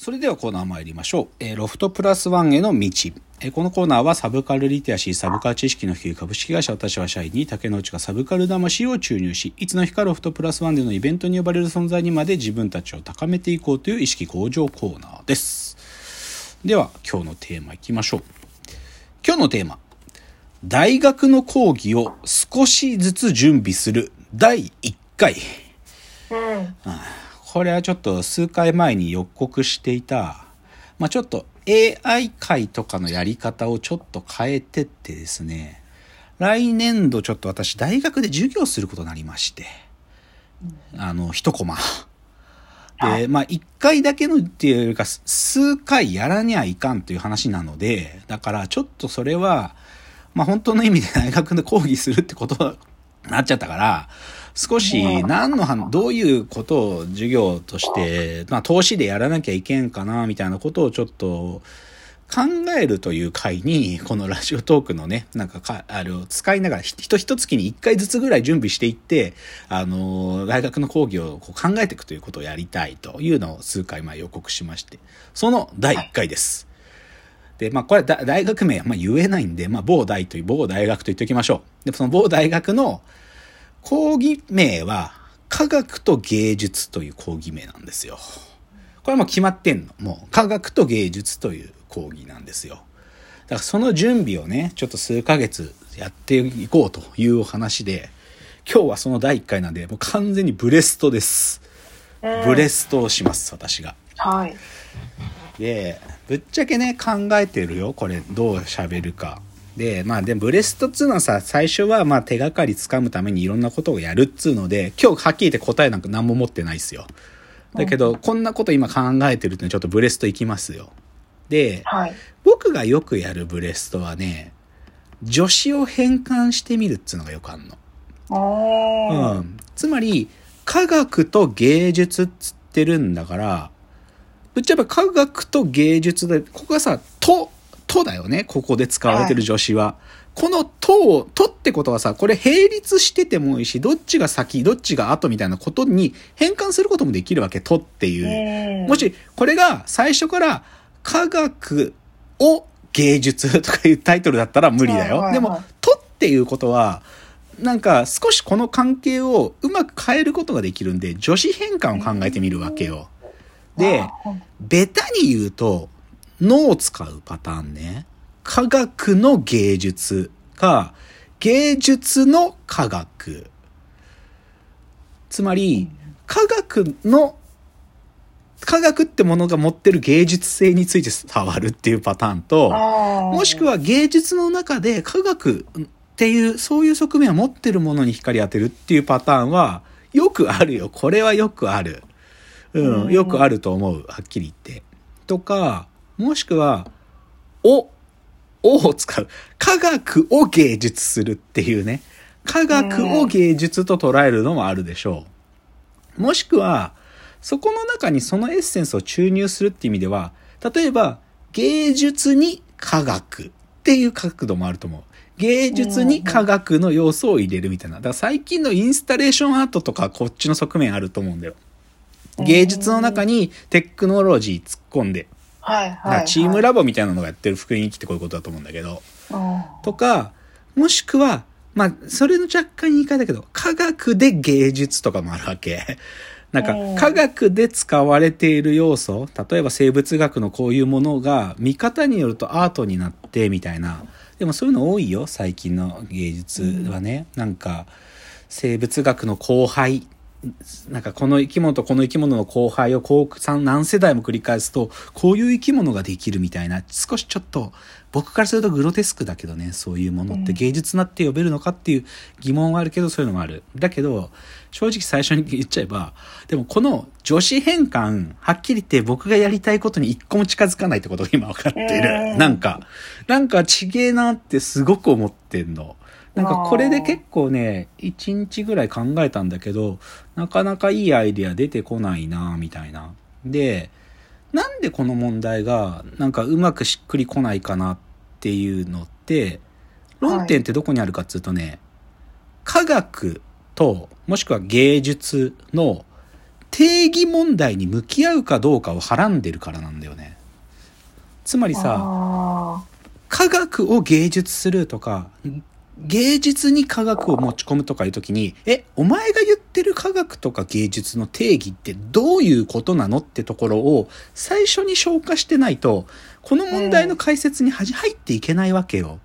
それではコーナー参りましょう。えー、ロフトプラスワンへの道。えー、このコーナーはサブカルリテラシー、サブカル知識の低い株式会社私は社員に竹之内がサブカル魂を注入し、いつの日かロフトプラスワンでのイベントに呼ばれる存在にまで自分たちを高めていこうという意識向上コーナーです。では、今日のテーマいきましょう。今日のテーマ。大学の講義を少しずつ準備する第1回。うん、これはちょっと数回前に予告していた、まあ、ちょっと AI 界とかのやり方をちょっと変えてってですね、来年度ちょっと私大学で授業することになりまして、あの、一コマ。で、まあ、一回だけのっていうよりか、数回やらにゃいかんという話なので、だからちょっとそれは、まあ、本当の意味で大学で講義するってことになっちゃったから、少し何の、どういうことを授業として、まあ投資でやらなきゃいけんかな、みたいなことをちょっと考えるという回に、このラジオトークのね、なんかか、あれを使いながら、人一月に一回ずつぐらい準備していって、あの、大学の講義をこう考えていくということをやりたいというのを数回前予告しまして、その第1回です。で、まあこれ大学名はまあ言えないんで、まあ某大という、某大学と言っておきましょう。で、その某大学の、講義名は、科学と芸術という講義名なんですよ。これも決まってんの。もう、科学と芸術という講義なんですよ。だからその準備をね、ちょっと数ヶ月やっていこうというお話で、今日はその第1回なんで、もう完全にブレストです。ブレストをします、私が。はい。で、ぶっちゃけね、考えてるよ。これ、どう喋るか。で、まあでもブレストっつうのはさ、最初はまあ手がかりつかむためにいろんなことをやるっつうので、今日はっきり言って答えなんか何も持ってないっすよ。だけど、こんなこと今考えてるってちょっとブレストいきますよ。で、はい、僕がよくやるブレストはね、助詞を変換してみるっつうのがよくあんの。うん。つまり、科学と芸術っつってるんだから、ぶっちゃけ科学と芸術で、ここがさ、ととだよね。ここで使われてる助詞は。はい、このとを、とってことはさ、これ並立しててもいいし、どっちが先、どっちが後みたいなことに変換することもできるわけ。とっていう。もし、これが最初から科学を芸術とかいうタイトルだったら無理だよ。でも、とっていうことは、なんか少しこの関係をうまく変えることができるんで、助詞変換を考えてみるわけよ。で、ベタに言うと、のを使うパターンね。科学の芸術か、芸術の科学。つまり、科学の、科学ってものが持ってる芸術性について触るっていうパターンと、もしくは芸術の中で科学っていう、そういう側面を持ってるものに光当てるっていうパターンは、よくあるよ。これはよくある。うん、よくあると思う。はっきり言って。とか、もしくは、お、おを使う。科学を芸術するっていうね。科学を芸術と捉えるのもあるでしょう。もしくは、そこの中にそのエッセンスを注入するって意味では、例えば、芸術に科学っていう角度もあると思う。芸術に科学の要素を入れるみたいな。だから最近のインスタレーションアートとかこっちの側面あると思うんだよ。芸術の中にテクノロジー突っ込んで、はいはい、はい、チームラボみたいなのがやってる福音機ってこういうことだと思うんだけど、とか、もしくは、まあ、それの若干言い換えだけど、科学で芸術とかもあるわけ。なんか、科学で使われている要素、例えば生物学のこういうものが、見方によるとアートになって、みたいな。でもそういうの多いよ、最近の芸術はね。うん、なんか、生物学の後輩なんかこの生き物とこの生き物の交配をこう何世代も繰り返すと、こういう生き物ができるみたいな、少しちょっと、僕からするとグロテスクだけどね、そういうものって芸術なって呼べるのかっていう疑問はあるけど、そういうのもある。だけど、正直最初に言っちゃえば、でもこの女子変換、はっきり言って僕がやりたいことに一個も近づかないってことが今分かっている。なんか、なんかちげえなってすごく思ってんの。なんかこれで結構ね、1日ぐらい考えたんだけど、なかなかいいアイデア出てこないなみたいな。で、なんでこの問題がなんかうまくしっくりこないかなっていうのって、論点ってどこにあるかっつうとね、科学ともしくは芸術の定義問題に向き合うかどうかをはらんでるからなんだよね。つまりさ、あ科学を芸術するとか、芸術に科学を持ち込むとかいう時に、え、お前が言ってる科学とか芸術の定義ってどういうことなのってところを最初に消化してないと、この問題の解説に入っていけないわけよ。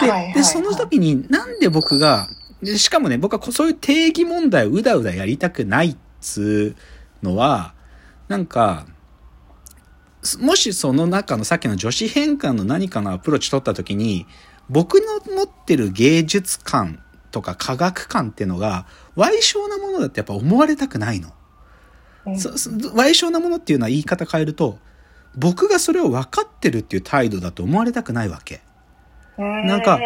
で、はいはいはいで、その時になんで僕が、でしかもね、僕はそういう定義問題をうだうだやりたくないっつうのは、なんか、もしその中のさっきの女子変換の何かのアプローチ取った時に、僕の持ってる芸術観とか科学観っていうのが、歪小なものだってやっぱ思われたくないの。歪小なものっていうのは言い方変えると、僕がそれを分かってるっていう態度だと思われたくないわけ。なんか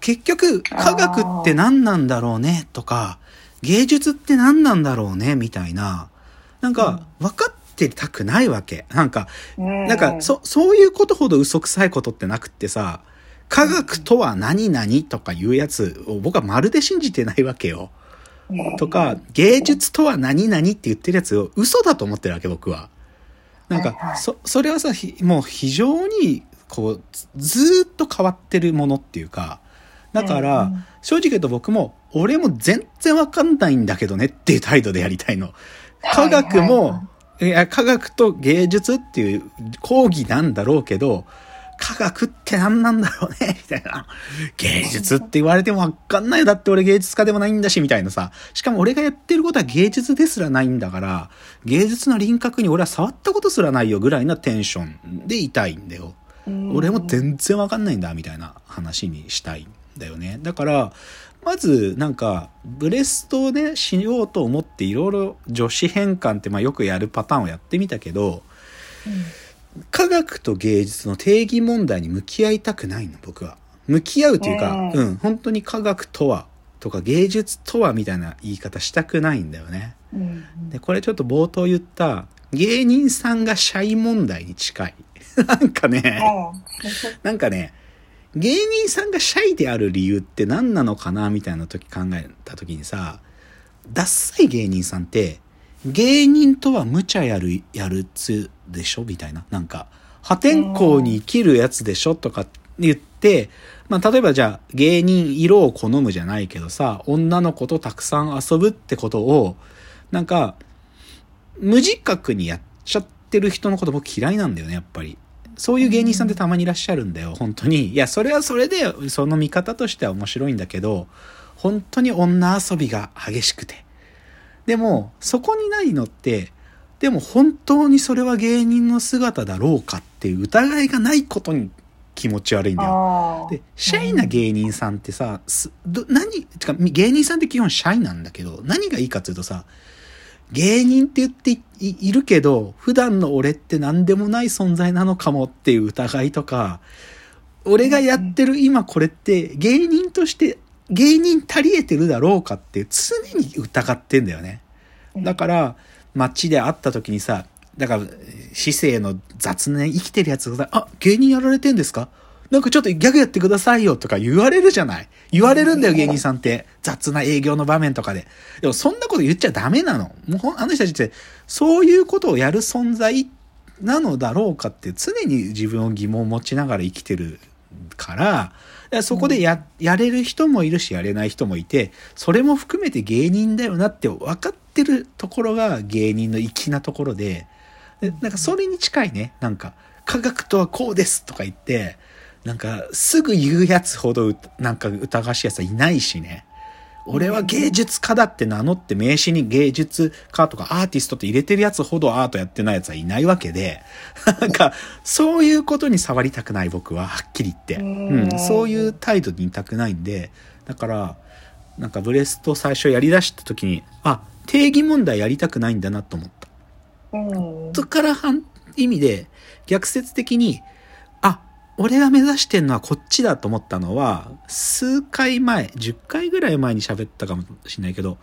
結局、科学って何なんだろうねとか、芸術って何なんだろうねみたいな、なんか分かってたくないわけ。なんか、ななんか、そ、そういうことほど嘘くさいことってなくってさ、科学とは何々とかいうやつを僕はまるで信じてないわけよ。とか、芸術とは何々って言ってるやつを嘘だと思ってるわけ、僕は。なんか、そ、それはさ、ひもう非常に、こう、ずっと変わってるものっていうか、だから、正直言うと僕も、俺も全然わかんないんだけどねっていう態度でやりたいの。科学もはい、いや、科学と芸術っていう講義なんだろうけど、科学って何なんだろうね、みたいな。芸術って言われてもわかんないよ。だって俺芸術家でもないんだし、みたいなさ。しかも俺がやってることは芸術ですらないんだから、芸術の輪郭に俺は触ったことすらないよぐらいなテンションでいたいんだよ。俺も全然わかんないんだ、みたいな話にしたいんだよね。だから、まず、なんか、ブレストをね、しようと思っていろいろ女子変換ってまあよくやるパターンをやってみたけど、科学と芸術の定義問題に向き合いたくないの、僕は。向き合うというか、うんうん、本当に科学とは、とか芸術とはみたいな言い方したくないんだよね。うんで、これちょっと冒頭言った、芸人さんが社員問題に近い。なんかね、なんかね、芸人さんがシャイである理由って何なのかなみたいな時考えた時にさ、ダッサい芸人さんって、芸人とは無茶やる、やるつでしょ？みたいな。なんか、破天荒に生きるやつでしょ？とか言って、まあ例えばじゃあ芸人色を好むじゃないけどさ、女の子とたくさん遊ぶってことを、なんか、無自覚にやっちゃってる人のこと僕嫌いなんだよね、やっぱり。そういう芸人さんってたまにいらっしゃるんだよ、本当に。いや、それはそれで、その見方としては面白いんだけど、本当に女遊びが激しくて。でも、そこにないのって、でも本当にそれは芸人の姿だろうかっていう疑いがないことに気持ち悪いんだよ。あで、シャイな芸人さんってさ、すど何、てか芸人さんって基本シャイなんだけど、何がいいかっていうとさ、芸人って言っていいるけど、普段の俺って何でもない存在なのかもっていう疑いとか、俺がやってる今これって芸人として芸人足り得てるだろうかって常に疑ってんだよね。だから、街で会った時にさ、だから、市政の雑念生きてるやつがさ、あ、芸人やられてんですか？なんかちょっとギャグやってくださいよとか言われるじゃない？言われるんだよ、芸人さんって。雑な営業の場面とかで。でもそんなこと言っちゃダメなの。もうあの人たちって、そういうことをやる存在なのだろうかって常に自分を疑問を持ちながら生きてるから、そこでや、やれる人もいるし、やれない人もいて、それも含めて芸人だよなって分かってるところが芸人の粋なところで、でなんかそれに近いね。なんか、科学とはこうですとか言って、なんか、すぐ言うやつほど、なんか疑わしいやつはいないしね。俺は芸術家だって名乗って名刺に芸術家とかアーティストって入れてるやつほどアートやってないやつはいないわけで、なんか、そういうことに触りたくない僕は、はっきり言って。うん、そういう態度にいたくないんで、だから、なんかブレスト最初やり出した時に、あ、定義問題やりたくないんだなと思った。うんそっから反意味で逆説的に、あ、俺が目指してんのはこっちだと思ったのは、数回前、10回ぐらい前に喋ったかもしれないけど、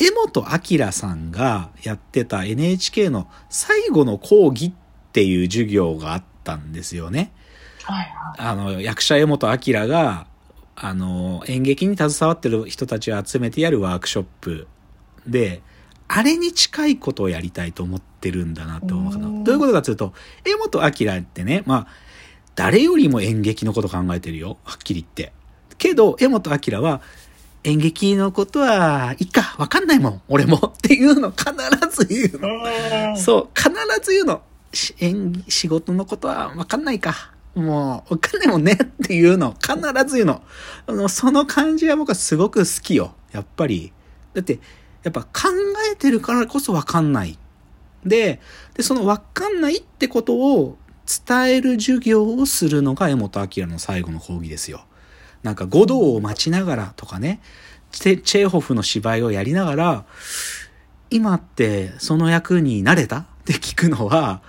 江本明さんがやってた NHK の最後の講義っていう授業があったんですよね。はいはいあの、役者江本明が、あの、演劇に携わってる人たちを集めてやるワークショップで、あれに近いことをやりたいと思ってるんだなと思うかな。うんどういうことかというと、江本明ってね、まあ、誰よりも演劇のこと考えてるよ？はっきり言って。けど、江本明は、演劇のことは、いいか、わかんないもん、俺も。っていうの必ず言うの。うん。そう、必ず言うの。し演仕事のことはわかんないか。もう、わかんないもんねっていうの。必ず言うの。あのその感じは僕はすごく好きよ。やっぱり。だって、やっぱ考えてるからこそわかんない。で、で、そのわかんないってことを伝える授業をするのが江本明の最後の講義ですよ。なんか、五道を待ちながらとかね、チェーホフの芝居をやりながら、今ってその役になれた？って聞くのは、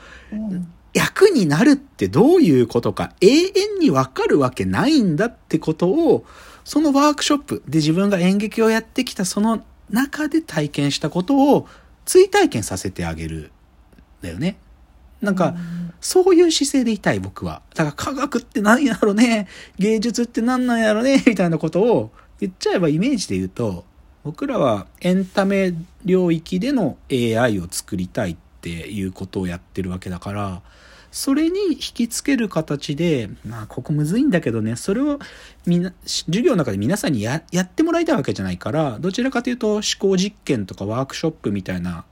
役になるってどういうことか？永遠にわかるわけないんだってことを、そのワークショップで自分が演劇をやってきたその中で体験したことを追体験させてあげる。だよね。なんか、そういう姿勢でいたい僕は。だから科学って何やろね。芸術って何なんやろね。みたいなことを言っちゃえばイメージで言うと、僕らはエンタメ領域での AI を作りたいっていうことをやってるわけだから、それに引きつける形で、まあ、ここむずいんだけどね、それをみな、授業の中で皆さんにややってもらいたいわけじゃないから、どちらかというと思考実験とかワークショップみたいな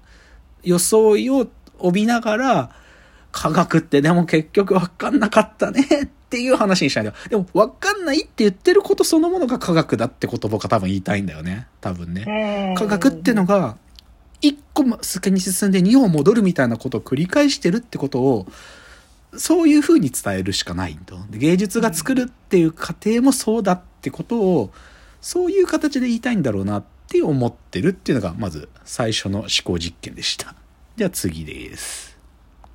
装いを帯びながら、科学ってでも結局わかんなかったねっていう話にしたいんだよ。でもわかんないって言ってることそのものが科学だってこと僕は多分言いたいんだよね。多分ね。うん。科学ってのが、一個先に進んで二歩戻るみたいなことを繰り返してるってことを、そういう風に伝えるしかないんだ。で芸術が作るっていう過程もそうだってことを、そういう形で言いたいんだろうなって思ってるっていうのが、まず最初の思考実験でした。じゃあ次です。